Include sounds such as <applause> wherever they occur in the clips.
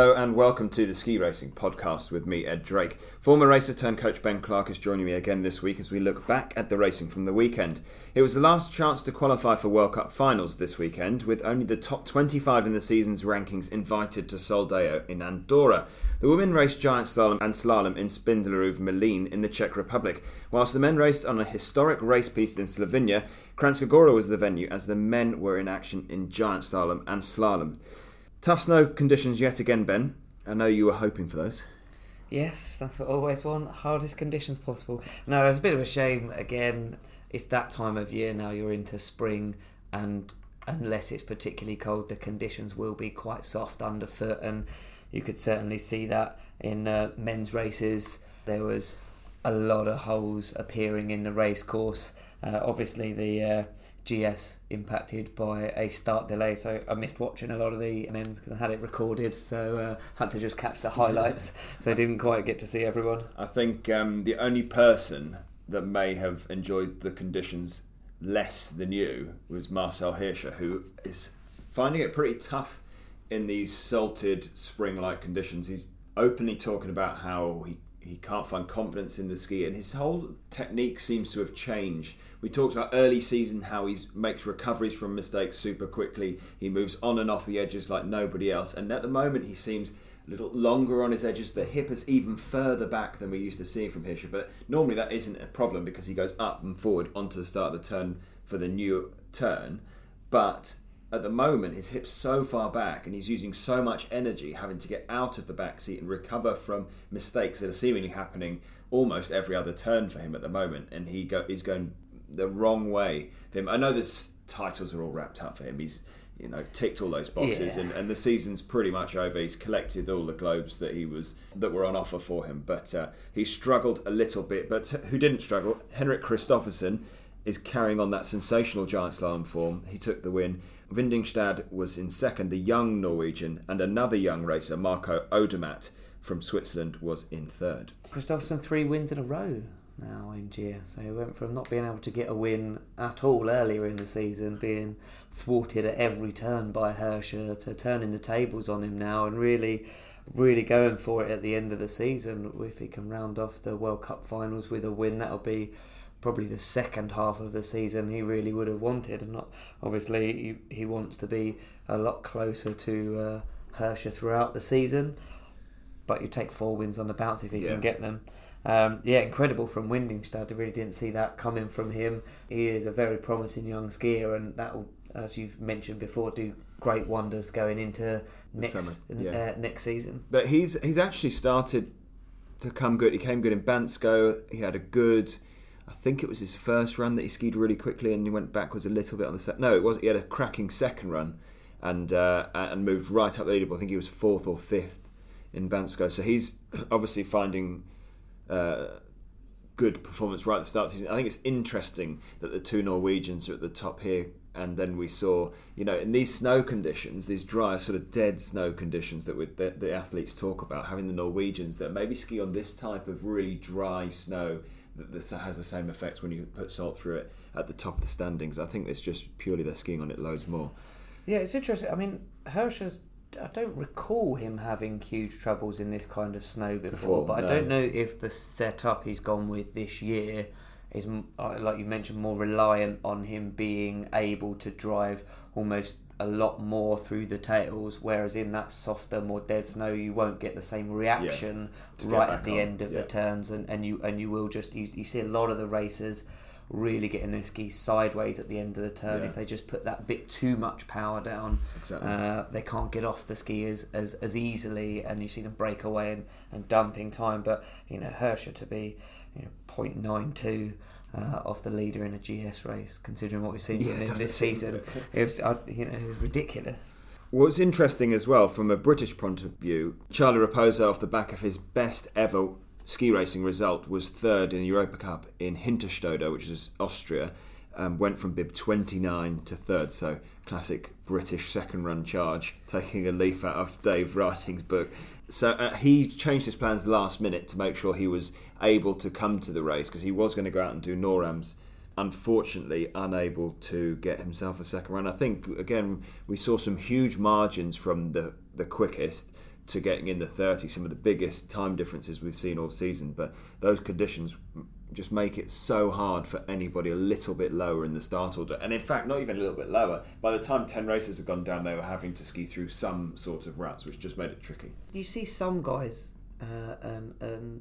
Hello and welcome to the Ski Racing Podcast with me, Ed Drake. Former racer turned coach Ben Clark is joining me again this week as we look back at the racing from the weekend. It was the last chance to qualify for World Cup finals this weekend, with only the top 25 in the season's rankings invited to Soldeu in Andorra. The women raced giant slalom and slalom in Špindlerův Mlýn in the Czech Republic, whilst the men raced on a historic race piece in Slovenia. Kranjska Gora was the venue as the men were in action in giant slalom and slalom. Tough snow conditions yet again, Ben. I know you were hoping for those. Yes, that's what I always want. Hardest conditions possible. No, it's a bit of a shame. Again, it's that time of year now. You're into spring, and unless it's particularly cold, the conditions will be quite soft underfoot, and you could certainly see that in uh, men's races. There was a lot of holes appearing in the race course. Uh, obviously, the uh, GS impacted by a start delay, so I missed watching a lot of the men's because I had it recorded, so uh, had to just catch the highlights, <laughs> so I didn't quite get to see everyone. I think um, the only person that may have enjoyed the conditions less than you was Marcel Hirscher, who is finding it pretty tough in these salted spring-like conditions. He's openly talking about how he he can't find confidence in the ski, and his whole technique seems to have changed. We talked about early season how he makes recoveries from mistakes super quickly. He moves on and off the edges like nobody else, and at the moment he seems a little longer on his edges. The hip is even further back than we used to see from Hirscher, but normally that isn't a problem because he goes up and forward onto the start of the turn for the new turn. But at the moment his hips so far back and he's using so much energy having to get out of the back seat and recover from mistakes that are seemingly happening almost every other turn for him at the moment and he go, he's going the wrong way for him. I know the titles are all wrapped up for him. He's you know ticked all those boxes yeah. and, and the season's pretty much over. He's collected all the globes that he was that were on offer for him, but uh, he struggled a little bit. But who didn't struggle? Henrik Kristoffersen is carrying on that sensational giant slalom form. He took the win. Windingstad was in second, the young Norwegian, and another young racer, Marco Odermatt from Switzerland, was in third. Kristoffersen three wins in a row now in GS. So he went from not being able to get a win at all earlier in the season, being thwarted at every turn by Hirscher, to turning the tables on him now and really, really going for it at the end of the season. If he can round off the World Cup finals with a win, that'll be probably the second half of the season he really would have wanted. And not obviously he, he wants to be a lot closer to uh, Hirscher throughout the season. But you take four wins on the bounce if he yeah. can get them. Um, yeah, incredible from Windingstad. I really didn't see that coming from him. He is a very promising young skier, and that will, as you've mentioned before, do great wonders going into next yeah. uh, next season. But he's he's actually started to come good. He came good in Bansko. He had a good I think it was his first run that he skied really quickly and he went backwards a little bit on the set. No, it was. He had a cracking second run and uh, and moved right up the leaderboard. I think he was fourth or fifth in Bansko. So he's <clears throat> obviously finding uh, good performance right at the start. I think it's interesting that the two Norwegians are at the top here. And then we saw, you know, in these snow conditions, these dry, sort of dead snow conditions that we, the, athletes talk about, having the Norwegians that maybe ski on this type of really dry snow that this has the same effect when you put salt through it at the top of the standings. I think it's just purely they're skiing on it loads more. Yeah, it's interesting. I mean, Hirscher's. I don't recall him having huge troubles in this kind of snow before, before but no. I don't know if the setup he's gone with this year is, uh, like you mentioned, more reliant on him being able to drive almost a lot more through the tails, whereas in that softer, more dead snow, you won't get the same reaction yeah, right at the on. end of yeah. the turns, and, and you and you will just you, you see a lot of the racers really getting their skis sideways at the end of the turn. Yeah. If they just put that bit too much power down, exactly. uh, they can't get off the ski as, as, as easily, and you see them break away and, and dumping time. But you know, Hirscher to be you know 0.92 uh, of the leader in a GS race, considering what we've seen yeah, from him this season. <laughs> It was, uh, you know, it was ridiculous. What's interesting as well, from a British point of view, Charlie Raposo, off the back of his best ever ski racing result, was third in the Europa Cup in Hinterstoder, which is Austria. Um, went from bib 29 to third, so classic British second run charge, taking a leaf out of Dave Ryding's book. So uh, he changed his plans last minute to make sure he was able to come to the race because he was going to go out and do Norams. Unfortunately, unable to get himself a second run. I think again we saw some huge margins from the the quickest. to getting in the 30, some of the biggest time differences we've seen all season. But those conditions just make it so hard for anybody a little bit lower in the start order. And in fact, not even a little bit lower. By the time 10 races had gone down, they were having to ski through some sort of ruts, which just made it tricky. You see some guys uh, um, um,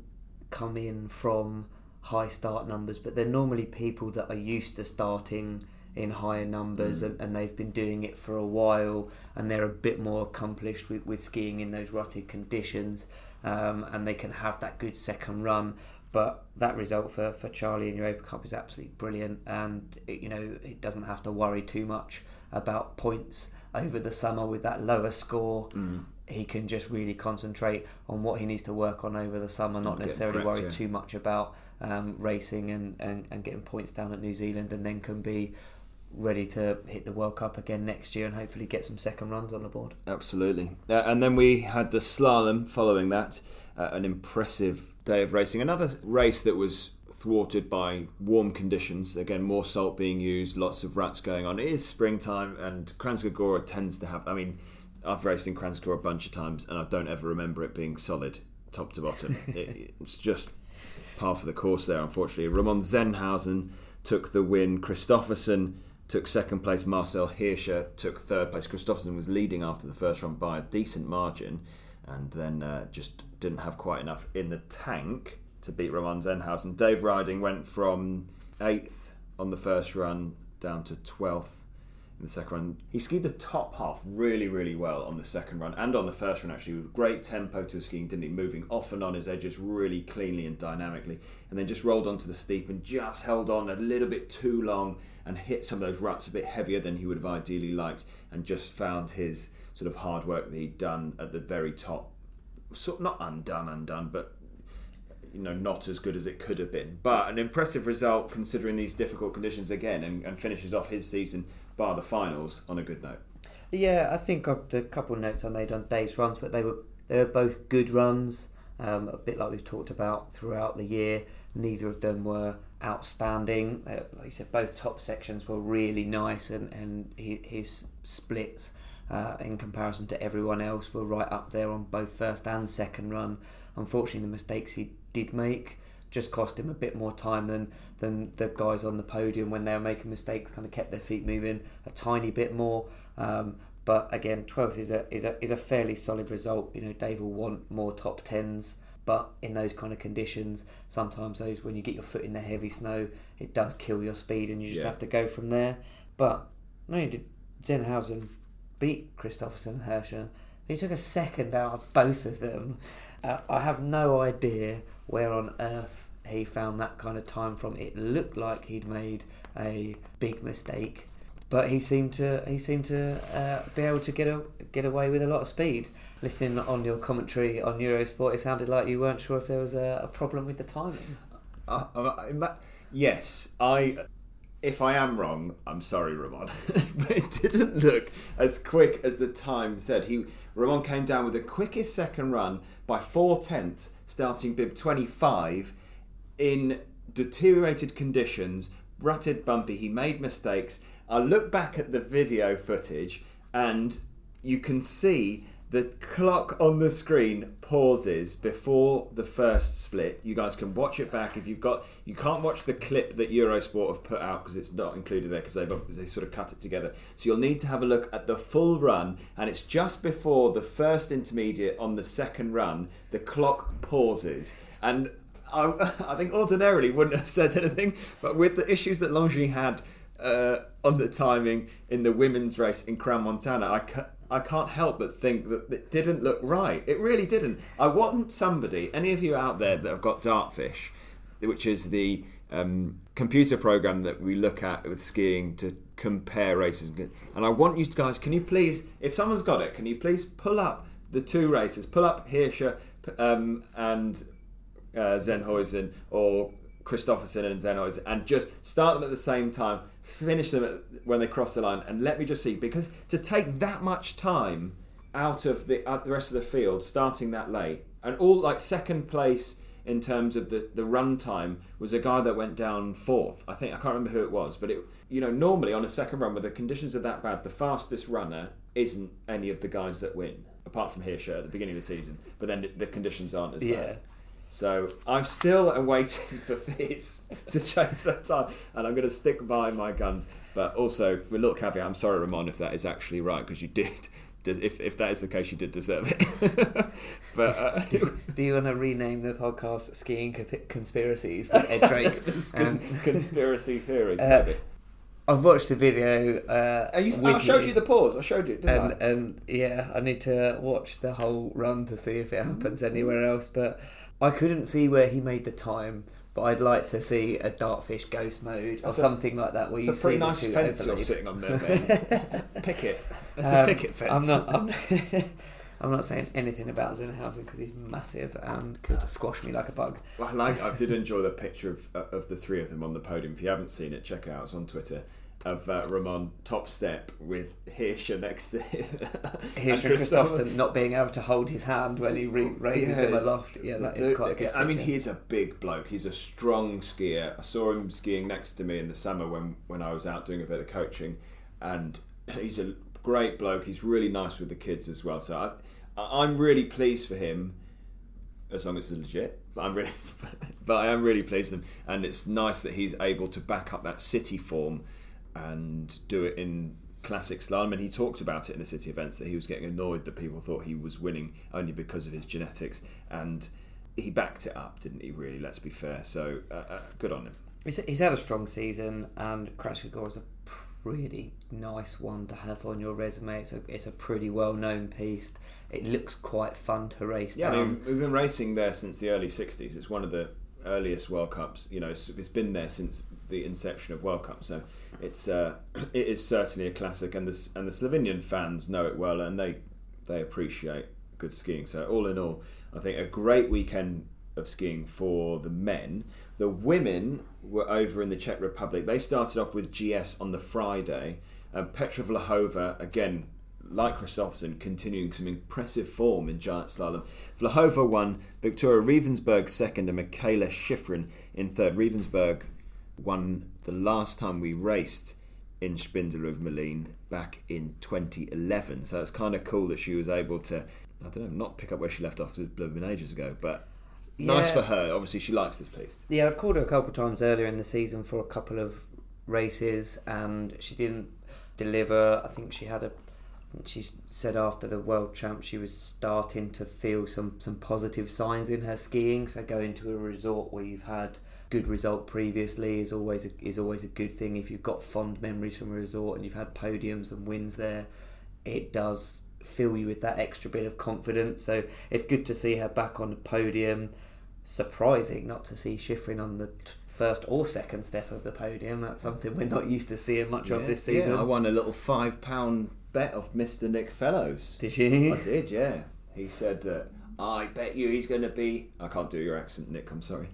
come in from high start numbers, but they're normally people that are used to starting in higher numbers mm. and, and, they've been doing it for a while and they're a bit more accomplished with, with skiing in those rutted conditions um, and they can have that good second run but that result for, for Charlie in Europa Cup is absolutely brilliant, and it, you know it doesn't have to worry too much about points over the summer with that lower score. Mm. He can just really concentrate on what he needs to work on over the summer, not necessarily worry yeah. too much about um, racing and, and, and getting points down at New Zealand, and then can be ready to hit the World Cup again next year and hopefully get some second runs on the board. Absolutely. Uh, and then we had the slalom following that, uh, an impressive day of racing. Another race that was thwarted by warm conditions. Again, more salt being used, lots of rats going on. It is springtime, and Kranjska Gora tends to have. I mean, I've raced in Kranjska Gora a bunch of times, and I don't ever remember it being solid top to bottom. <laughs> it, it's just par for the course there, unfortunately. Ramon Zenhäusern took the win. Kristoffersen took second place. Marcel Hirscher took third place. Kristoffersen was leading after the first run by a decent margin, and then uh, just didn't have quite enough in the tank to beat Ramon Zenhäusern. Dave Ryding went from eighth on the first run down to twelfth in the second run. He skied the top half really, really well on the second run and on the first run actually with great tempo to his skiing, didn't he? Moving off and on his edges really cleanly and dynamically, and then just rolled onto the steep and just held on a little bit too long and hit some of those ruts a bit heavier than he would have ideally liked, and just found his sort of hard work that he'd done at the very top sort of not undone, undone, but you know not as good as it could have been. But an impressive result considering these difficult conditions again, and, and finishes off his season bar the finals on a good note. Yeah, I think the couple of notes I made on Dave's runs, but they were they were both good runs. Um, a bit like we've talked about throughout the year. Neither of them were outstanding. Uh, like you said, both top sections were really nice, and and his splits uh, in comparison to everyone else were right up there on both first and second run. Unfortunately, the mistakes he did make just cost him a bit more time than than the guys on the podium when they were making mistakes. Kind of kept their feet moving a tiny bit more. Um, but again, 12th is a is a is a fairly solid result. You know, Dave will want more top tens. But in those kind of conditions, sometimes those when you get your foot in the heavy snow, it does kill your speed, and you just yeah. have to go from there. But no, did Zenhäusern beat Kristoffersen and Hirscher. He took a second out of both of them. Uh, I have no idea where on earth he found that kind of time from. It looked like he'd made a big mistake, but he seemed to he seemed to uh, be able to get a, get away with a lot of speed. Listening on your commentary on Eurosport, it sounded like you weren't sure if there was a, a problem with the timing. Uh, yes, I if I am wrong, I'm sorry, Ramon. <laughs> but it didn't look as quick as the time said. He Ramon came down with the quickest second run by four tenths, starting bib 25 in deteriorated conditions, rutted, bumpy. He made mistakes. I look back at the video footage and you can see the clock on the screen pauses before the first split. You guys can watch it back if you've got. You can't watch the clip that Eurosport have put out because it's not included there because they've they sort of cut it together. So you'll need to have a look at the full run, and it's just before the first intermediate on the second run. The clock pauses, and I, <laughs> I think ordinarily wouldn't have said anything, but with the issues that Longines had. Uh, on the timing in the women's race in Crans-Montana, I, I can't help but think that it didn't look right. It really didn't. I want somebody, any of you out there that have got Dartfish, which is the um, computer program that we look at with skiing to compare races, and I want you guys, can you please, if someone's got it, can you please pull up the two races, pull up Hirscher um, and uh, Zenhäusern or Kristoffersen and Zenhäusern and just start them at the same time, finish them at, when they cross the line, and let me just see because to take that much time out of the, uh, the rest of the field, starting that late, and all like second place in terms of the, the run time was a guy that went down fourth. I think I can't remember who it was, but it you know normally on a second run where the conditions are that bad, the fastest runner isn't any of the guys that win apart from Hirscher at the beginning of the season. But then the conditions aren't as Yeah. bad. So I'm still <laughs> awaiting for FIS to change that time, and I'm going to stick by my guns. But also, with a little caveat, I'm sorry, Ramon, if that is actually right, because you did. If, if that is the case, you did deserve it. <laughs> but uh, Do you want to rename the podcast "Skiing Co- Conspiracies" with Ed <laughs> Drake? Um, conspiracy theories. Uh. I've watched the video. Uh, you, I showed you the pause. I showed you, didn't and, and yeah, I need to watch the whole run to see if it happens anywhere else. But I couldn't see where he made the time. But I'd like to see a dartfish ghost mode or That's a- something like that where It's you a pretty see the nice two fence you're overlaid. sitting on there, <laughs> picket. That's Um, a picket fence. I'm not. I'm, <laughs> I'm not saying anything about Zenhäusern because he's massive and could squash me like a bug. Well, I like. I did enjoy the picture of of the three of them on the podium. If you haven't seen it, check it out. It's on Twitter. Of uh, Ramon top step with Hirscher next to him. Here's And Kristoffersen not being able to hold his hand when he re- raises Yeah, them aloft. Yeah, that is quite a good. I mean, he's a big bloke. He's a strong skier. I saw him skiing next to me in the summer when when I was out doing a bit of coaching, and <clears throat> he's a great bloke. He's really nice with the kids as well. So I, I'm really pleased for him, as long as it's legit. But I'm really, <laughs> but I am really pleased with him, and it's nice that he's able to back up that city form and do it in classic slalom. And he talked about it in the city events that he was getting annoyed that people thought he was winning only because of his genetics, and he backed it up, didn't he? Really, let's be fair. So uh, uh, good on him. He's, had a strong season, and Kranjska Gora is a pretty nice one to have on your resume. It's a, it's a pretty well known piece. It looks quite fun to race Yeah, I mean, we've been racing there since the early '60s. It's one of the earliest World Cups. You know, it's, it's been there since the inception of World Cup. So it's uh, <clears throat> it is certainly a classic, and the and the Slovenian fans know it well, and they they appreciate good skiing. So all in all, I think a great weekend of skiing for the men. The women were over in the Czech Republic. They started off with GS on the Friday, and Petra Vlhova again like Kristoffersen, continuing some impressive form in giant slalom. Vlhova won, Viktoria Rebensburg second, and Mikaela Shiffrin in third. Ravensberg won the last time we raced in Špindlerův Mlýn back in 2011. So it's kind of cool that she was able to, I don't know, not pick up where she left off because it's blown ages ago, but nice for her. Obviously, she likes this piece. Yeah, I'd called her a couple of times earlier in the season for a couple of races, and she didn't deliver. I think she had a. She said after the world champ, she was starting to feel some some positive signs in her skiing. So going to a resort where you've had good result previously is always a, is always a good thing. If you've got fond memories from a resort and you've had podiums and wins there, it does fill you with that extra bit of confidence. So it's good to see her back on the podium. Surprising not to see Shiffrin on the t- first or second step of the podium. That's something we're not used to seeing much of this season. I won a little five pound bet off Mr. Nick Fellows. Did you? I did, yeah. He said that I bet you he's going to be. I can't do your accent, Nick. I'm sorry.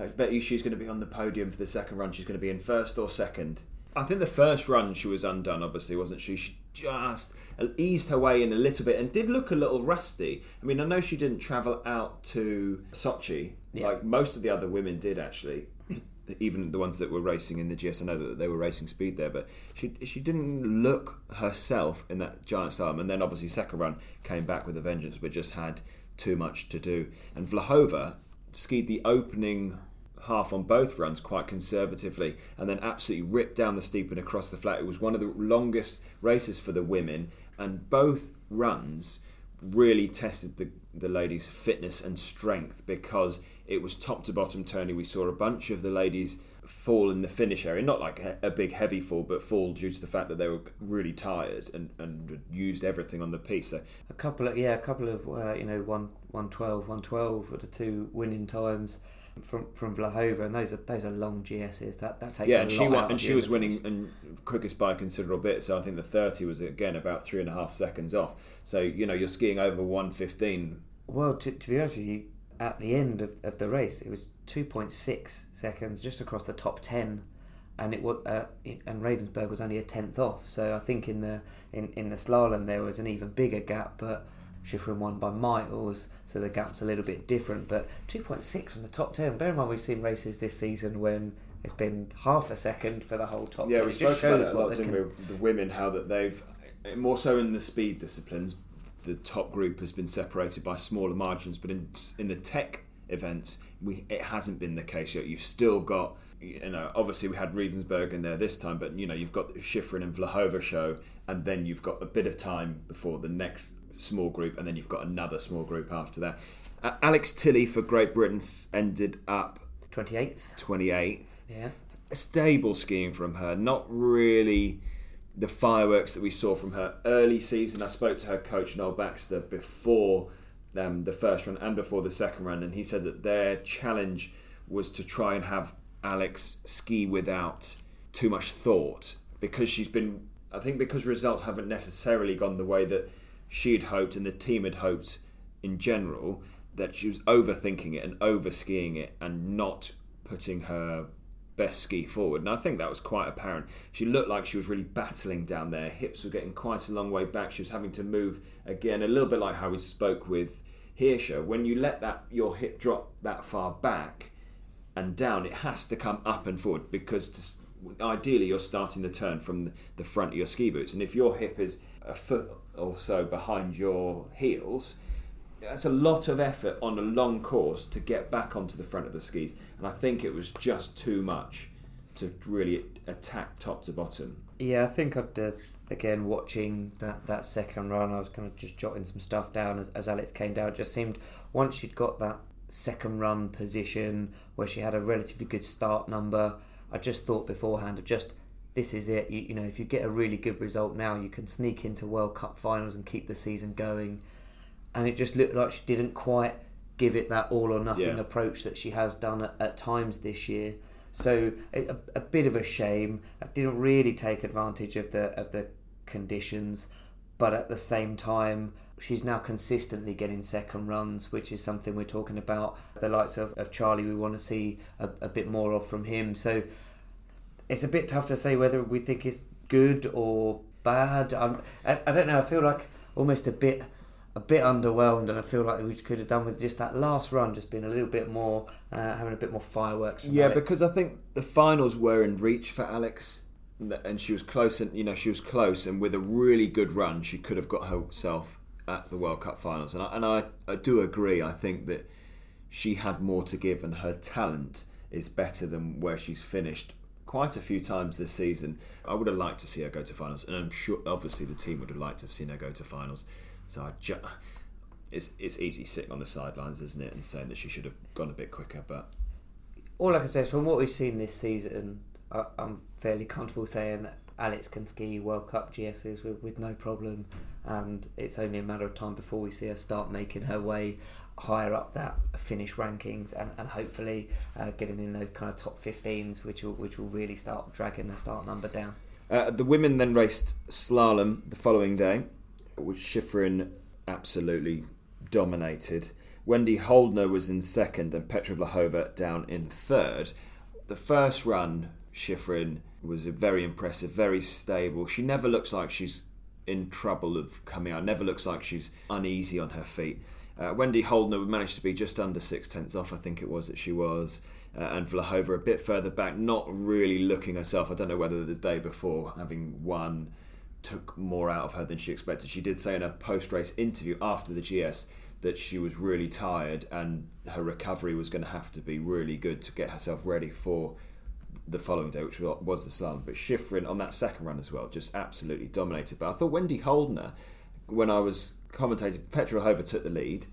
I bet you she's going to be on the podium for the second run. She's going to be in first or second. I think the first run she was undone, obviously, wasn't she? She just eased her way in a little bit and did look a little rusty. I mean, I know she didn't travel out to Sochi Yeah. like most of the other women did, actually. <laughs> Even the ones that were racing in the GS, I know that they were racing speed there, but she she didn't look herself in that giant slalom. And then obviously second run came back with a vengeance, but just had too much to do. And Vlhova skied the opening half on both runs quite conservatively and then absolutely ripped down the steep and across the flat. It was one of the longest races for the women, and both runs really tested the, the ladies' fitness and strength because it was top to bottom Tony. We saw a bunch of the ladies fall in the finish area, not like a, a big heavy fall, but fall due to the fact that they were really tired and, and used everything on the piece. So A couple of yeah, a couple of uh, you know one one twelve, one twelve were the two winning times from from Vlhova, and those are those are long GSs. That that takes yeah, a and lot she won, and she was winning and quickest by a considerable bit. So I think the thirty was again about three and a half seconds off. So you know you're skiing over one fifteen. Well, to, to be honest with you, at the end of, of the race, it was two point six seconds just across the top ten, and it was uh, and Rebensburg was only a tenth off. So I think in the in, in the slalom there was an even bigger gap, but. Schifrin won by miles, so the gap's a little bit different. But 2.6 from the top 10. Bear in mind, we've seen races this season when it's been half a second for the whole top Yeah, 10. we It spoke just about it a lot, didn't can- we? The women, how that they've more so in the speed disciplines. the top group has been separated by smaller margins, but in in the tech events, we it hasn't been the case yet. You've still got you know, obviously we had Rebensburg in there this time, but you know, you've got the Shiffrin and Vlhova show, and then you've got a bit of time before the next small group, and then you've got another small group after that. Uh, Alex Tilley for Great Britain ended up 28th. 28th. Yeah. A stable skiing from her, not really the fireworks that we saw from her early season. I spoke to her coach Noel Baxter before um, the first run and before the second run, and he said that their challenge was to try and have Alex ski without too much thought because she's been. I think because results haven't necessarily gone the way that she had hoped and the team had hoped in general, that she was overthinking it and over skiing it and not putting her best ski forward. And I think that was quite apparent. She looked like she was really battling down there. Hips were getting quite a long way back. She was having to move again, a little bit like how we spoke with Hirscher. When you let that your hip drop that far back, and down, it has to come up and forward because to, ideally you're starting the turn from the front of your ski boots. And if your hip is a foot or so behind your heels, that's a lot of effort on a long course to get back onto the front of the skis. And I think it was just too much to really attack top to bottom. Yeah, I think after again watching that, that second run, I was kind of just jotting some stuff down as, as Alex came down. It just seemed once she'd got that second run position where she had a relatively good start number. I just thought beforehand of just this is it. You, you, know, if you get a really good result now, you can sneak into World Cup finals and keep the season going. And it just looked like she didn't quite give it that all or nothing yeah. approach that she has done at, at times this year. So a, a, bit of a shame. I didn't really take advantage of the of the conditions, but at the same time, she's now consistently getting second runs, which is something we're talking about. The likes of, of Charlie, we want to see a, a bit more of from him. So it's a bit tough to say whether we think it's good or bad. I'm, I, I don't know. I feel like almost a bit a bit underwhelmed, and I feel like we could have done with just that last run, just being a little bit more, uh, having a bit more fireworks. yeah, Alex. because I think the finals were in reach for Alex, and she was close, and you know she was close, and with a really good run, she could have got herself at the World Cup finals. And I, and I, I do agree. I think that she had more to give, and her talent is better than where she's finished quite a few times this season. I would have liked to see her go to finals, and I'm sure, obviously, the team would have liked to have seen her go to finals. So I ju- it's it's easy sitting on the sidelines, isn't it, and saying that she should have gone a bit quicker. But all I can say is, from what we've seen this season, I, I'm fairly comfortable saying that Alex can ski World Cup GSs with, with no problem, and it's only a matter of time before we see her start making her way higher up that finish rankings and, and hopefully uh, getting in those kind of top 15s, which will, which will really start dragging the start number down. Uh, the women then raced slalom the following day, which Shiffrin absolutely dominated. Wendy Holdner was in second and Petra Vlhova down in third. The first run, Shiffrin was very impressive, very stable. She never looks like she's in trouble of coming out. Never looks like she's uneasy on her feet. Uh, Wendy Holdner managed to be just under six tenths off, I think it was that she was, uh, and Vlhova a bit further back, not really looking herself. I don't know whether the day before having won took more out of her than she expected. She did say in a post race interview after the GS that she was really tired and her recovery was going to have to be really good to get herself ready for the following day, which was the slalom. But Shiffrin on that second run as well, just absolutely dominated. But I thought Wendy Holdner, when I was commentating, Petra Vlhova took the lead,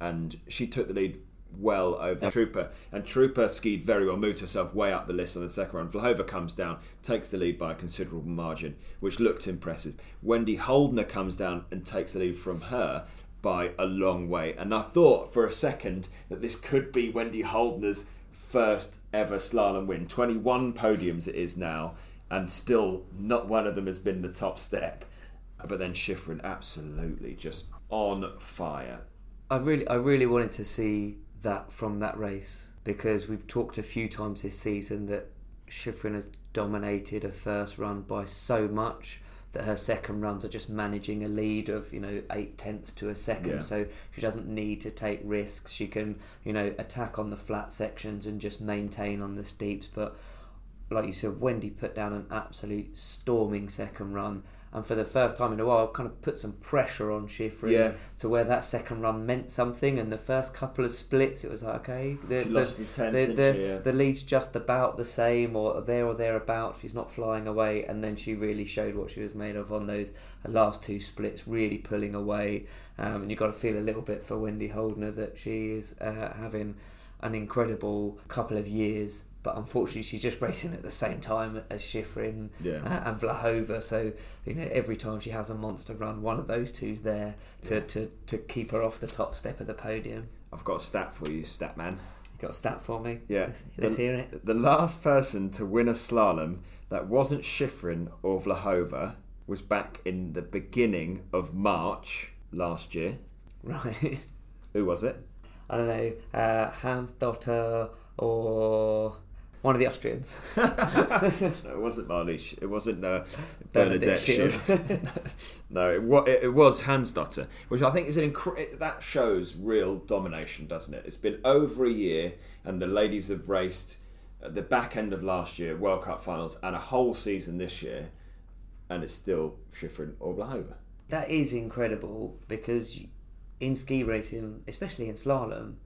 and she took the lead well over Truppe, and Truppe skied very well, moved herself way up the list on the second run. Vlhova comes down, takes the lead by a considerable margin, which looked impressive. Wendy Holdner comes down and takes the lead from her by a long way, and I thought for a second that this could be Wendy Holdner's first ever slalom win. 21 podiums it is now, and still not one of them has been the top step. But then Shiffrin absolutely just on fire. I really, I really wanted to see that from that race because we've talked a few times this season that Shiffrin has dominated a first run by so much that her second runs are just managing a lead of you know eight tenths to a second. Yeah. so she doesn't need to take risks. She can you know attack on the flat sections and just maintain on the steeps. But like you said Wendy put down an absolute storming second run and for the first time in a while, kind of put some pressure on Shiffrin Yeah. to where that second run meant something. And the first couple of splits, it was like, okay, the, She the 10th, the, the, she? Yeah. the lead's just about the same, or there or thereabouts. She's not flying away, and then she really showed what she was made of on those last two splits, really pulling away. Um, and you've got to feel a little bit for Wendy Holdner that she is uh, having an incredible couple of years. But unfortunately, she's just racing at the same time as Shiffrin Yeah. uh, and Vlhova. So you know, every time she has a monster run, one of those two's there to, Yeah. to, to keep her off the top step of the podium. I've got a stat for you, stat man. You got a stat for me? Yeah. let's, let's the, hear it. The last person to win a slalom that wasn't Shiffrin or Vlhova was back in the beginning of March last year. <laughs> Right. Who was it? I don't know, uh, Hansdotter or one of the Austrians. <laughs> no, it wasn't Marlies. It wasn't uh, Bernadette Bernadette <laughs> no, it, wa- it, it was Hansdotter, which I think is an incre- that shows real domination, doesn't it? It's been over a year, and the ladies have raced at the back end of last year, World Cup finals, and a whole season this year, and it's still Shiffrin or Vlhova. That is incredible because in ski racing, especially in slalom,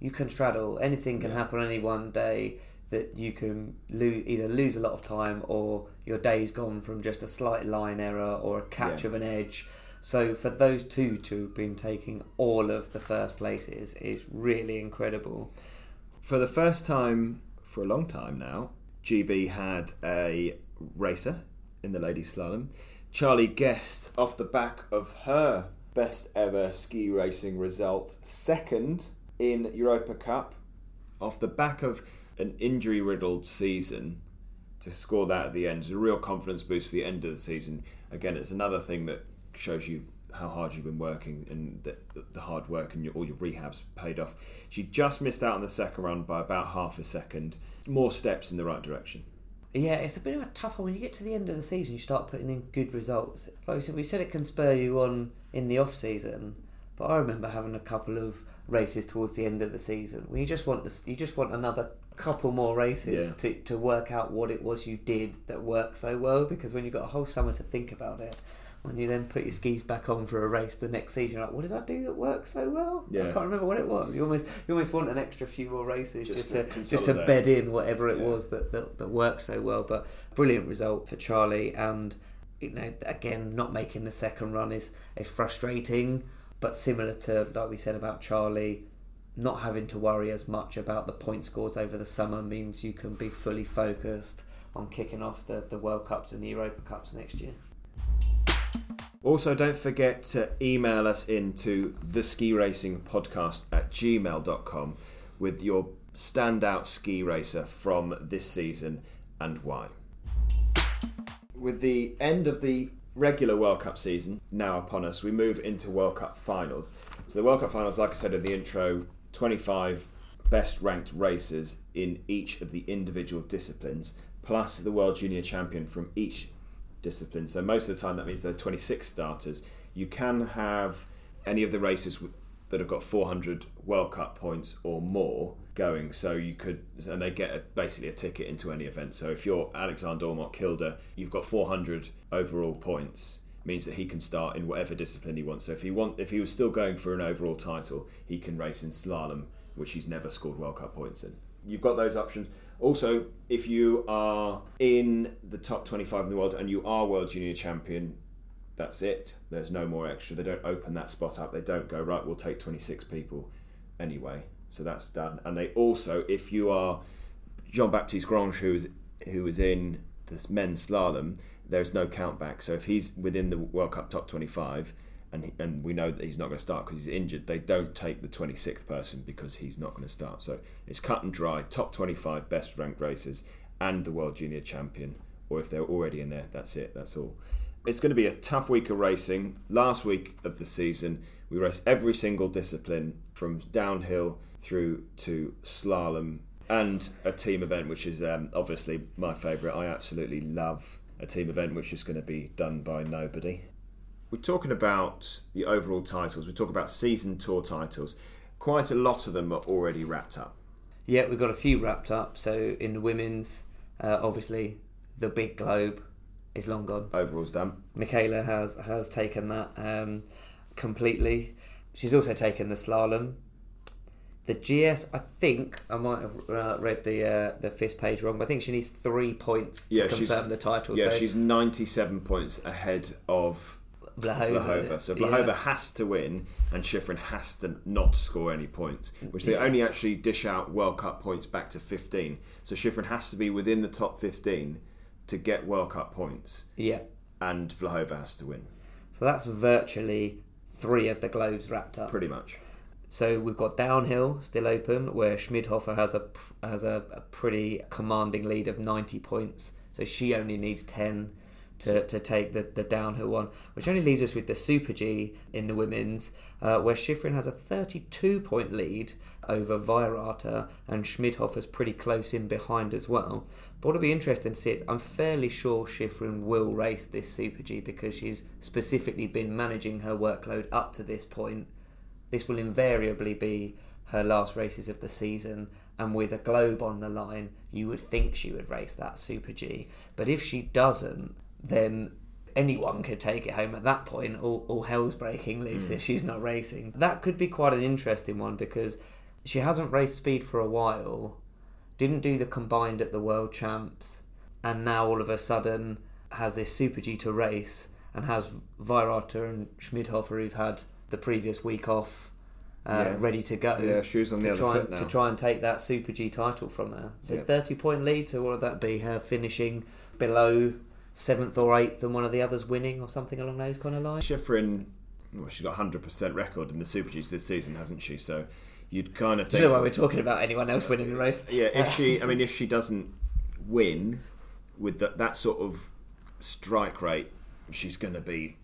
you can straddle. Anything can Yeah. happen any one day that you can lo- either lose a lot of time or your day's gone from just a slight line error or a catch Yeah. of an edge. So for those two to have been taking all of the first places is really incredible. For the first time for a long time now, GB had a racer in the ladies slalom. Charlie Guest, off the back of her best ever ski racing result, second in Europa Cup, off the back of an injury riddled season. To score that at the end is a real confidence boost for the end of the season. Again, it's another thing that shows you how hard you've been working and that the hard work and your, all your rehabs paid off. She just missed out on the second run by about half a second. More steps in the right direction. Yeah, it's a bit of a tough one. When you get to the end of the season, you start putting in good results. Like we said, we said it can spur you on in the off season, but I remember having a couple of races towards the end of the season where you just want you just want another couple more races Yeah. to, to work out what it was you did that worked so well. Because when you've got a whole summer to think about it, when you then put your skis back on for a race the next season, you're like, what did I do that worked so well? yeah. I can't remember what it was. You almost you almost want an extra few more races Just just, to to just to bed in whatever it Yeah. was that, that that worked so well. But brilliant result for Charlie, and you know again not making the second run is is frustrating, but similar to like we said about Charlie. Not having to worry as much about the point scores over the summer means you can be fully focused on kicking off the, the World Cups and the Europa Cups next year. Also, don't forget to email us into the ski racing podcast at gmail.com with your standout ski racer from this season and why. With the end of the regular World Cup season now upon us, we move into World Cup finals. So, the World Cup finals, like I said in the intro, 25 best ranked racers in each of the individual disciplines, plus the World Junior Champion from each discipline. So most of the time that means there are 26 starters. You can have any of the races that have got 400 World Cup points or more going. So you could, and they get a, basically a ticket into any event. So if you're Alexander Aamodt Kilde, you've got 400 overall points. Means that he can start in whatever discipline he wants. So if he want, if he was still going for an overall title, he can race in slalom, which he's never scored World Cup points in. You've got those options. Also, if you are in the top 25 in the world and you are world junior champion, that's it. There's no more extra. They don't open that spot up. They don't go right. We'll take 26 people anyway. So that's done. And they also, if you are Jean Baptiste Grange, who is who is in this men's slalom, there's no count back. So if he's within the World Cup top 25, and and we know that he's not going to start because he's injured, they don't take the 26th person because he's not going to start. So it's cut and dry. Top 25 best ranked racers and the world junior champion, or if they're already in there, that's it. That's all. It's going to be a tough week of racing. Last week of the season, we race every single discipline from downhill through to slalom and a team event, which is um, obviously my favourite. I absolutely love a team event, which is going to be done by nobody. We're talking about the overall titles. We talk about season tour titles. Quite a lot of them are already wrapped up. Yeah, we've got a few wrapped up. So in the women's, uh, obviously the big globe is long gone. Overall's done. Mikaela has has taken that um, completely. She's also taken the slalom. The GS, I think I might have uh, read the uh, the FIS page wrong, but I think she needs three points to Yeah, confirm the title. Yeah, so she's 97 points ahead of Vlhova. Vlhova. So yeah. Vlhova has to win, and Shiffrin has to not score any points, which they Yeah. only actually dish out World Cup points back to 15. So Shiffrin has to be within the top 15 to get World Cup points, Yeah. and Vlhova has to win, So that's virtually three of the globes wrapped up. pretty much. So we've got downhill still open, where Schmidhofer has a has a, a pretty commanding lead of ninety points. So she only needs ten to, to take the, the downhill one, which only leaves us with the Super G in the women's, uh, where Shiffrin has a thirty-two point lead over Weirather, and Schmidhofer's pretty close in behind as well. But what'll be interesting to see is I'm fairly sure Shiffrin will race this Super G because she's specifically been managing her workload up to this point this will invariably be her last races of the season and with a globe on the line you would think she would race that super g. But if she doesn't then anyone could take it home at that point. All, all hell's breaking loose hmm. if she's not racing. That could be quite an interesting one because she hasn't raced speed for a while didn't do the combined at the world champs and now all of a sudden has this super g to race and has Weirather and Schmidhofer who've had the previous week off uh, Yeah. ready to go Yeah, shoes on the to other try foot and, now. to try and take that Super G title from her. So Yeah. 30 point lead, so what would that be? Her finishing below seventh or eighth and one of the others winning or something along those kind of lines? Shiffrin, well, she's got 100% record in the Super Gs this season, hasn't she? So you'd kind of Do you know why we're talking about anyone else winning the race? Yeah, if she, I <laughs> mean, if she doesn't win with that, that sort of strike rate, she's going to be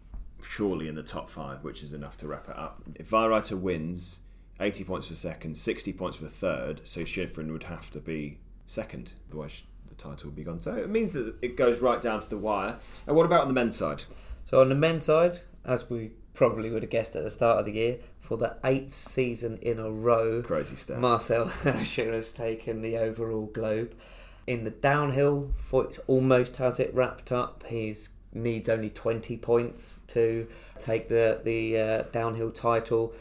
surely in the top five, which is enough to wrap it up. If Weirather wins, 80 points for second, 60 points for third, so Shiffrin would have to be second, otherwise the title would be gone. So it means that it goes right down to the wire. And what about on the men's side? So on the men's side, as we probably would have guessed at the start of the year, for the eighth season in a row, Crazy stuff. Marcel <laughs> Hirscher has taken the overall globe. In the downhill, Feuz almost has it wrapped up. He needs only 20 points to take the, the uh, downhill title.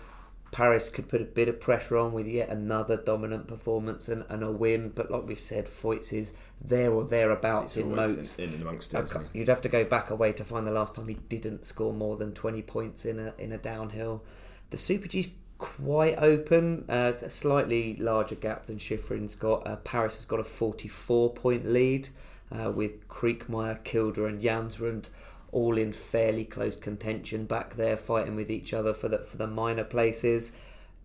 Paris could put a bit of pressure on with yet another dominant performance and, and a win, but like we said, Feuz is there or thereabouts in moats. in, in amongst it. You'd have to go back a way to find the last time he didn't score more than 20 points in a in a downhill. The Super G's quite open. Uh, it's a slightly larger gap than Shiffrin's got. Uh, Paris has got a 44 point lead uh, with Kriechmayr, Kilde, and Jansrud all in fairly close contention back there, fighting with each other for the for the minor places.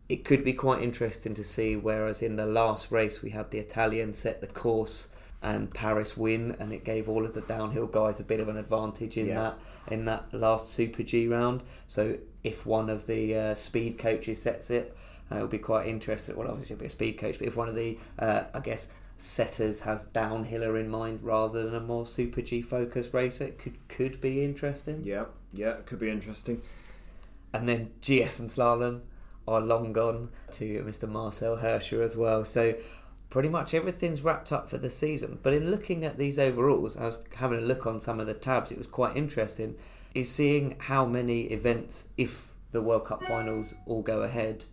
It could be quite interesting to see. Whereas in the last race we had the Italian set the course and Paris win, and it gave all of the downhill guys a bit of an advantage in Yeah. that in that last Super G round. So if one of the uh, speed coaches sets it, uh, it'll be quite interesting. Well, obviously it'll be a speed coach, but if one of the uh, I guess setters has downhiller in mind rather than a more Super G focused racer, it could could be interesting. Yeah, yeah, it could be interesting. And then GS and slalom are long gone to Mr. Marcel Hirscher as well. So pretty much everything's wrapped up for the season. But in looking at these overalls, I was having a look on some of the tabs. It was quite interesting. Is seeing how many events, if the World Cup finals all go ahead,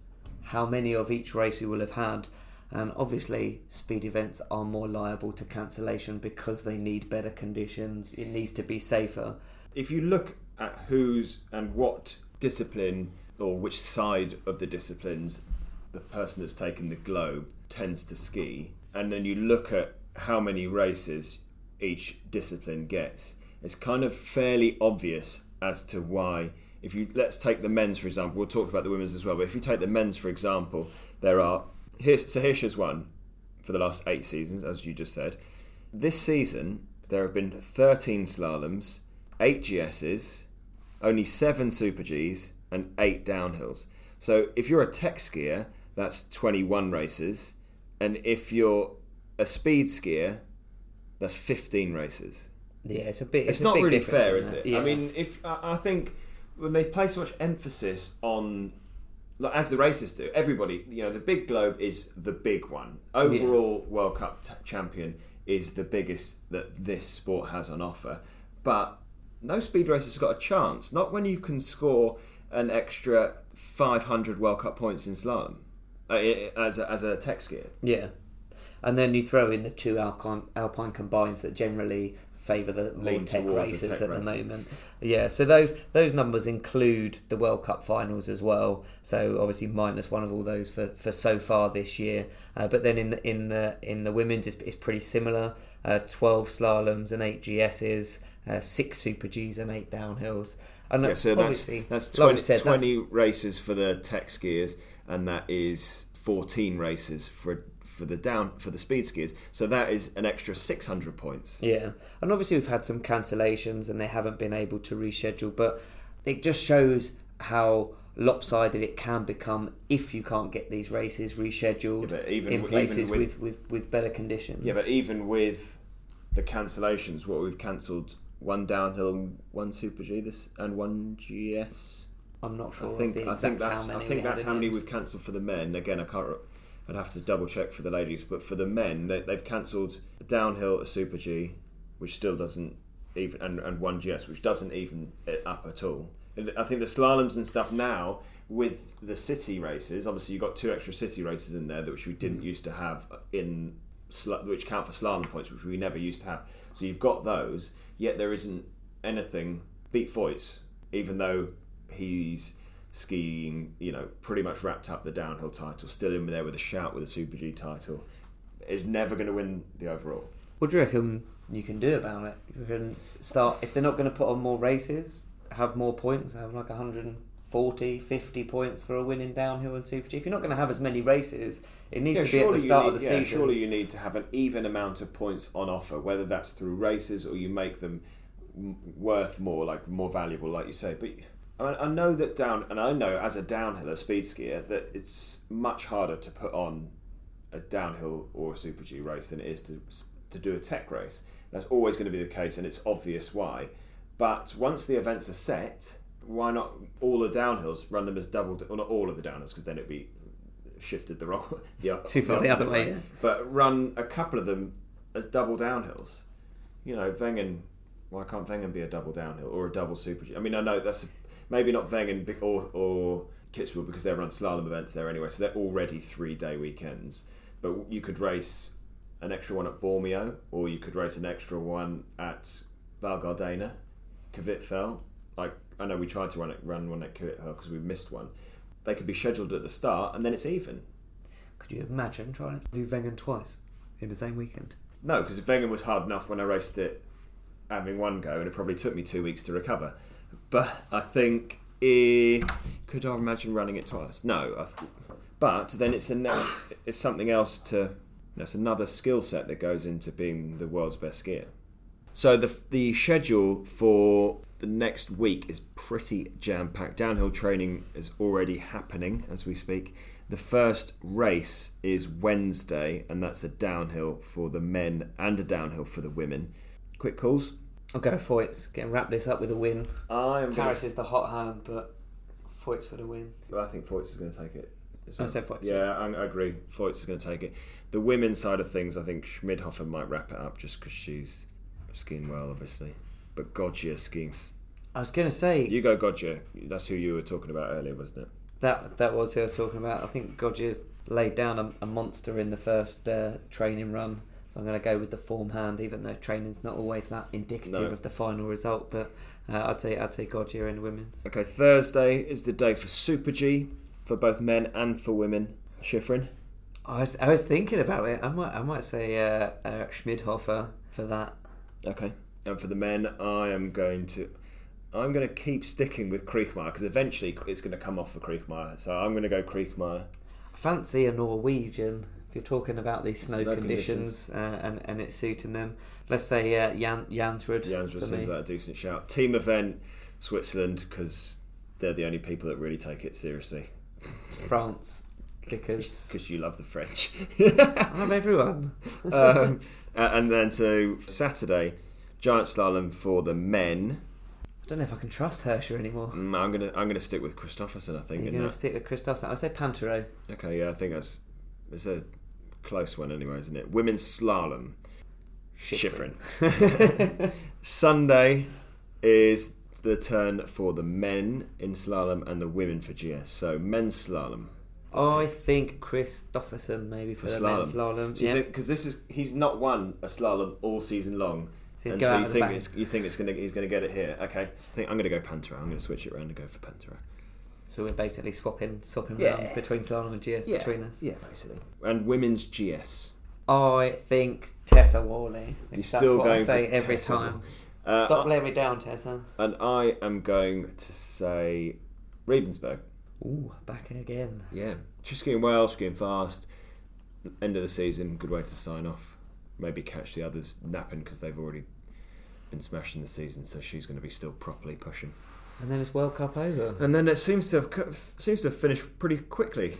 how many of each race we will have had. And obviously, speed events are more liable to cancellation because they need better conditions. It needs to be safer. if you look at who's and what discipline or which side of the disciplines the person that's taken the globe tends to ski, and then you look at how many races each discipline gets, it's kind of fairly obvious as to why. If you let's take the men's for example, we'll talk about the women's as well. But if you take the men's for example, there are So Hirscher's won for the last eight seasons, as you just said. This season, there have been 13 slaloms, 8 GSs, only 7 Super Gs, and 8 downhills. So if you're a tech skier, that's 21 races. And if you're a speed skier, that's 15 races. Yeah, it's a bit. It's, a not really fair, isn't it? Yeah. I mean, if I think when they place so much emphasis on, as the races do, everybody, you know, the big globe is the big one. Overall, World Cup t- champion is the biggest that this sport has on offer. but no speed race has got a chance. Not when you can score an extra 500 World Cup points in slalom uh, as a, as a tech skier. Yeah, and then you throw in the two Alpine, Alpine combines that generally favour the more tech races tech at the moment. Yeah, so those those numbers include the World Cup finals as well. So obviously minus one of all those for, for so far this year. Uh, but then in the in the in the women's, it's, it's pretty similar. Uh, Twelve slaloms and eight GSs, uh, six Super Gs and eight downhills. And yeah, so that's that's 20, like said, 20 that's, races for the tech skiers, and that is 14 races for for the down for the speed skiers. So that is an extra 600 points. Yeah, and obviously we've had some cancellations and they haven't been able to reschedule, but it just shows how lopsided it can become if you can't get these races rescheduled yeah, even, in places with, with, with, with better conditions. Yeah, but even with the cancellations, what we've cancelled one downhill and one Super G this and one GS. I'm not sure. I think I think that's I think that's how many we've cancelled for the men. Again, I can't. I'd have to double check for the ladies, but for the men, they, have cancelled downhill a Super G, which still doesn't even, and, and one GS, which doesn't even it up at all. I think the slaloms and stuff now with the city races. Obviously, you've got two extra city races in there, that which we didn't mm. used to have in which count for slalom points, which we never used to have. So you've got those, yet there isn't anything Beat Feuz, even though he's skiing, you know, pretty much wrapped up the downhill title, still in there with a shout with a Super G title, is never going to win the overall. What do you reckon you can do about it? You can start if they're not going to put on more races, have more points, have like 140, 50 points for a win in downhill and Super G. If you're not going to have as many races, it needs yeah, to be at the start need, of the yeah, season. Surely you need to have an even amount of points on offer, whether that's through races or you make them worth more, like more valuable, like you say. But I, mean, I know that down, and I know as a downhiller speed skier that it's much harder to put on a downhill or a super G race than it is to to do a tech race. That's always going to be the case, and it's obvious why. But once the events are set, why not all the downhills run them as double, or not all of the downhills, because then it'd be shifted the wrong <laughs> the up, too far the, the other way. But run a couple of them as double downhills. You know, Wengen. Why can't Wengen be a double downhill or a double super G? I mean, I know that's maybe not Wengen or, or Kitzbühel because they run slalom events there anyway, so they're already three day weekends. But you could race an extra one at Bormio, or you could race an extra one at Val Gardena, Kvitfjell. Like I know we tried to run it, run one at Kvitfjell because we missed one. They could be scheduled at the start, and then it's even. Could you imagine trying to do Wengen twice in the same weekend? No, because Wengen was hard enough when I raced it having one go, and it probably took me two weeks to recover. But I think eh, could I imagine running it twice? No, but then it's a it's something else to. That's another skill set that goes into being the world's best skier. So the the schedule for the next week is pretty jam packed. Downhill training is already happening as we speak. The first race is Wednesday, and that's a downhill for the men and a downhill for the women. Quick calls. I'll go Feuz. Getting wrap this up with a win. I am Paris is the hot hand, but Feuz for the win. Well, I think Feuz is going to take it. I said Feuz. Yeah, I, I agree. Feuz is going to take it. The women's side of things, I think Schmidhofer might wrap it up just because she's skiing well, obviously. But Goggia skiing. I was going to say. You go Goggia. That's who you were talking about earlier, wasn't it? That that was who I was talking about. I think Goggia laid down a, a monster in the first uh, training run so I'm going to go with the form hand, even though training's not always that indicative no. of the final result. But uh, I'd say I'd say Goggia in women's. Okay, Thursday is the day for Super G for both men and for women. Shiffrin. I was, I was thinking about it. I might I might say uh, uh, Schmidhofer for that. Okay, and for the men, I am going to. I'm going to keep sticking with Kriechmayr because eventually it's going to come off for Kriechmayr. So I'm going to go Kriechmayr. Fancy a Norwegian you're talking about these snow, snow conditions, conditions. Uh, and and it's suiting them, let's say uh, Jan Jansrud. Jansrud seems like a decent shout. Team event Switzerland because they're the only people that really take it seriously. France because <laughs> because you love the French. I love everyone. <laughs> um, and then so Saturday, giant slalom for the men. I don't know if I can trust Hirscher anymore. Mm, I'm gonna I'm gonna stick with Kristoffersen. I think. You're gonna stick with Kristoffersen. I say Pinturault. Okay, yeah, I think that's it's a close one anyway, isn't it? Women's slalom. Shiffrin. <laughs> Sunday is the turn for the men in slalom and the women for GS. So men's slalom. I think Kristoffersen maybe for, For the men's slalom. slalom. Yeah. because this is he's not won a slalom all season long, So and so out you of the think it's, you think it's gonna he's gonna get it here? Okay, I think I'm gonna go Pinturault. I'm gonna switch it around and go for Pinturault. So we're basically swapping swapping Yeah. around between slalom and GS between us. Yeah, basically. And women's GS. I think Tessa Worley. You're That's still what I say every Tessa time. Uh, Stop I- letting me down, Tessa. and I am going to say Rebensburg. Ooh, back again. Yeah, she's skiing well, skiing fast. End of the season, good way to sign off. Maybe catch the others napping because they've already been smashing the season, so she's going to be still properly pushing. And then it's World Cup over. And then it seems to have seems to have finished pretty quickly.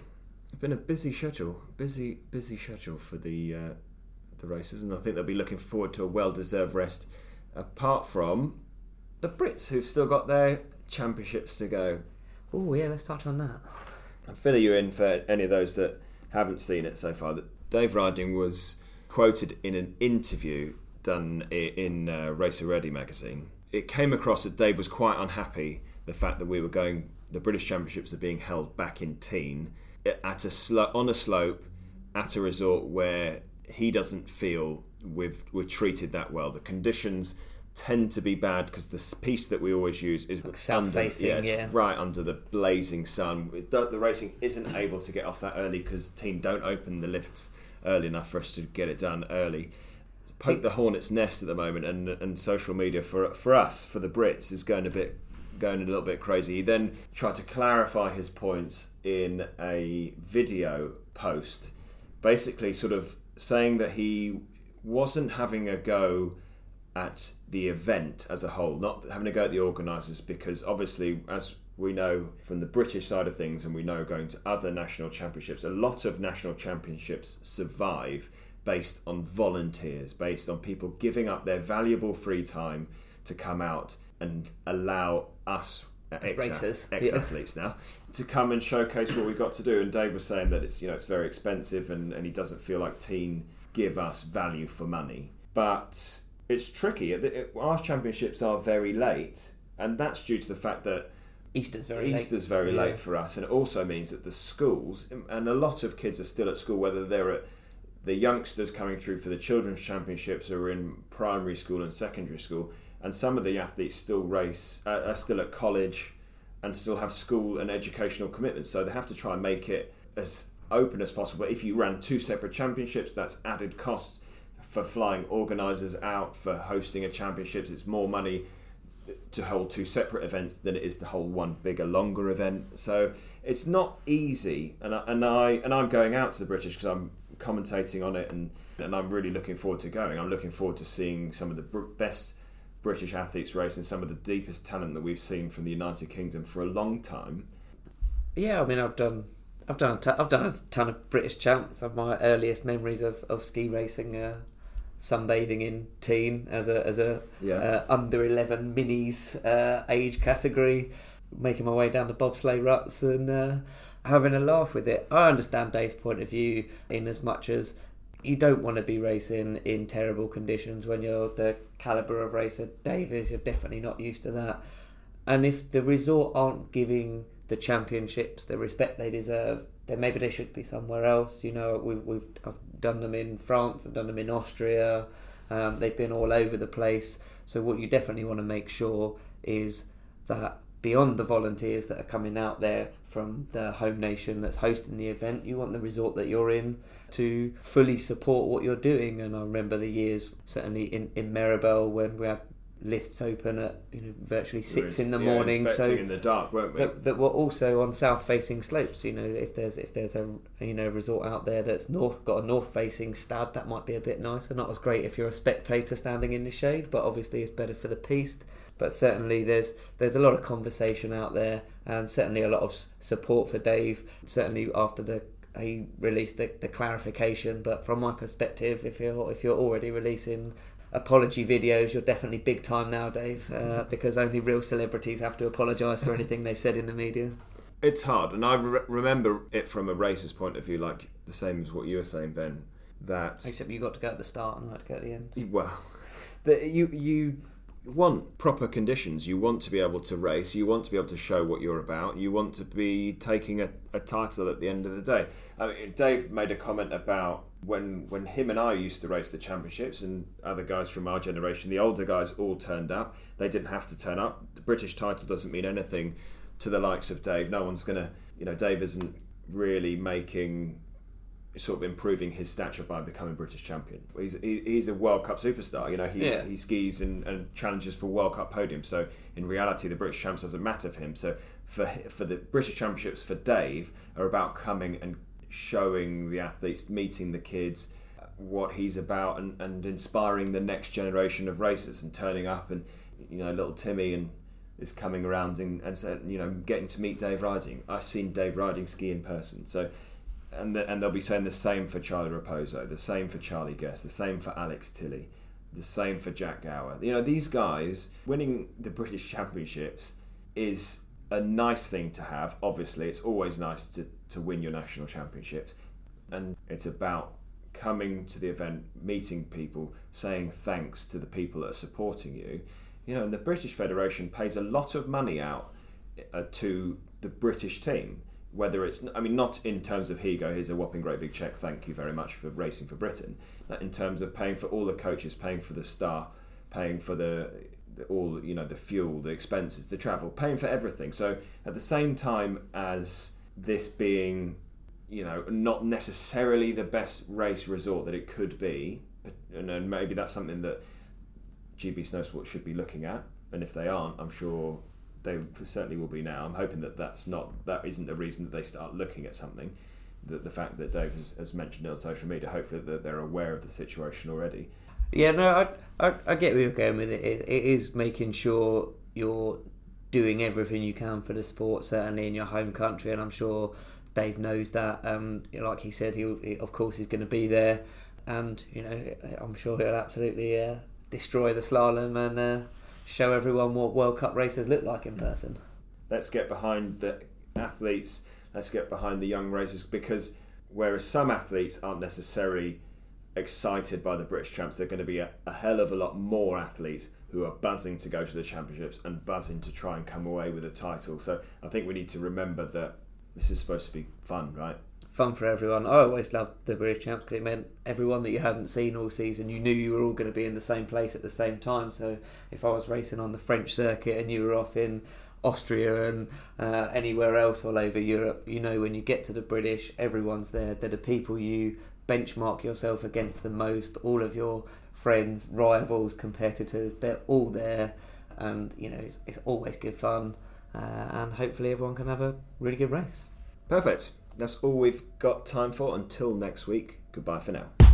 It's been a busy schedule, busy busy schedule for the uh, the races, and I think they'll be looking forward to a well deserved rest. Apart from the Brits, who've still got their championships to go. Oh yeah, let's touch on that. I'll fill you in for any of those that haven't seen it so far. That Dave Ryding was quoted in an interview done in uh, Racer Ready magazine. It came across that Dave was quite unhappy the fact that we were going. The British Championships are being held back in Tignes at a slo- on a slope at a resort where he doesn't feel we've we're treated that well. The conditions tend to be bad because the piece that we always use is under, south-facing, yeah, yeah. right under the blazing sun. The, the racing isn't able to get off that early because Tignes don't open the lifts early enough for us to get it done early. Poke the hornet's nest at the moment, and and social media for for us for the Brits is going a bit going a little bit crazy. He then tried to clarify his points in a video post, basically sort of saying that he wasn't having a go at the event as a whole, not having a go at the organisers, because obviously, as we know from the British side of things, and we know going to other national championships, a lot of national championships survive based on volunteers, based on people giving up their valuable free time to come out and allow us uh, ex- racers, yeah. now to come and showcase what we've got to do. And Dave was saying that it's you know it's very expensive, and, and he doesn't feel like Tignes give us value for money, but it's tricky. It- it- Our championships are very late, and that's due to the fact that Easter's very late. Easter's very Yeah. late for us, and it also means that the schools and a lot of kids are still at school, whether they're at the youngsters coming through for the children's championships are in primary school and secondary school, and some of the athletes still race uh, are still at college and still have school and educational commitments. So they have to try and make it as open as possible. If you ran two separate championships, that's added costs for flying organisers out for hosting a championships. It's more money to hold two separate events than it is to hold one bigger, longer event. So it's not easy, and I, and I and I'm going out to the British because I'm commentating on it, and and I'm really looking forward to going. I'm looking forward to seeing some of the br- best British athletes race and some of the deepest talent that we've seen from the United Kingdom for a long time. Yeah, I mean, I've done, I've done, a ton, I've done a ton of British champs. Of my earliest memories of, of ski racing, uh, sunbathing in Tignes as a as a Yeah. uh, under eleven minis uh, age category, making my way down the bobsleigh ruts and uh, having a laugh with it. I understand Dave's point of view in as much as you don't want to be racing in terrible conditions when you're the caliber of racer Dave is. You're definitely not used to that. And if the resort aren't giving the championships the respect they deserve, then maybe they should be somewhere else. You know, we've, we've I've done them in France, I've done them in Austria. Um, they've been all over the place. So what you definitely want to make sure is that beyond the volunteers that are coming out there from the home nation that's hosting the event, you want the resort that you're in to fully support what you're doing. And I remember the years certainly in in Méribel when we had lifts open at you know virtually six in the Yeah, morning. So in the dark, weren't we? that, that were also on south facing slopes. You know, if there's if there's a you know resort out there that's north got a north facing stad, that might be a bit nicer. Not as great if you're a spectator standing in the shade, but obviously it's better for the piste. But certainly there's there's a lot of conversation out there, and certainly a lot of support for Dave. Certainly after the he released the, the clarification, but from my perspective, if you're if you're already releasing apology videos, you're definitely big time now, Dave, uh, because only real celebrities have to apologise for anything they've said in the media. It's hard, and I re- remember it from a racer's point of view, like the same as what you were saying, Ben. that. Except you got to go at the start and I had to go at the end. Well, that you you want proper conditions. You want to be able to race. You want to be able to show what you're about. You want to be taking a, a title at the end of the day. I mean, Dave made a comment about when when him and I used to race the championships, and other guys from our generation, the older guys all turned up. They didn't have to turn up. The British title doesn't mean anything to the likes of Dave. No one's gonna, you know, Dave isn't really making sort of improving his stature by becoming British champion. He's he, he's a World Cup superstar. You know, he, Yeah. he skis and, and challenges for World Cup podiums. So in reality, the British champs doesn't matter for him. So for for the British championships for Dave are about coming and showing the athletes, meeting the kids. What he's about and, and inspiring the next generation of racers and turning up and you know little Timmy and is coming around and, and you know getting to meet Dave Ryding. I've seen Dave Ryding ski in person, so and the, and they'll be saying the same for Charlie Raposo, the same for Charlie Guest, the same for Alex Tilley, the same for Jack Gower. You know these guys winning the British <laughs> Championships is a nice thing to have. Obviously, it's always nice to to win your national championships, and it's about coming to the event, meeting people, saying thanks to the people that are supporting you. You know, and the British Federation pays a lot of money out uh, to the British team. Whether it's, I mean, not in terms of here you go, here's a whopping great big check, thank you very much for racing for Britain. But in terms of paying for all the coaches, paying for the staff, paying for the, the all, you know, the fuel, the expenses, the travel, paying for everything. So at the same time as this being you know, not necessarily the best race resort that it could be, but, and, maybe that's something that GB Snowsport should be looking at. And if they aren't, I'm sure they certainly will be now. I'm hoping that that's not that isn't the reason that they start looking at something. That the fact that Dave has, has mentioned it on social media, hopefully that they're aware of the situation already. Yeah, no, I, I, I get where you're going with it. it. It is making sure you're doing everything you can for the sport, certainly in your home country, and I'm sure Dave knows that. Um, like he said, he'll, he of course he's going to be there, and you know I'm sure he'll absolutely uh, destroy the slalom and uh, show everyone what World Cup races look like in person. let's get behind the athletes, let's get behind the young racers because whereas some athletes aren't necessarily excited by the British champs, there are going to be a, a hell of a lot more athletes who are buzzing to go to the championships and buzzing to try and come away with a title. So I think we need to remember that this is supposed to be fun, right? Fun for everyone. I always loved the British champs because it meant everyone that you hadn't seen all season, you knew you were all going to be in the same place at the same time. So if I was racing on the French circuit and you were off in Austria and uh, anywhere else all over Europe, you know when you get to the British, everyone's there. They're the people you benchmark yourself against the most. All of your friends, rivals, competitors, they're all there, and you know it's, it's always good fun. Uh, and hopefully everyone can have a really good race. Perfect. That's all we've got time for until next week. Goodbye for now.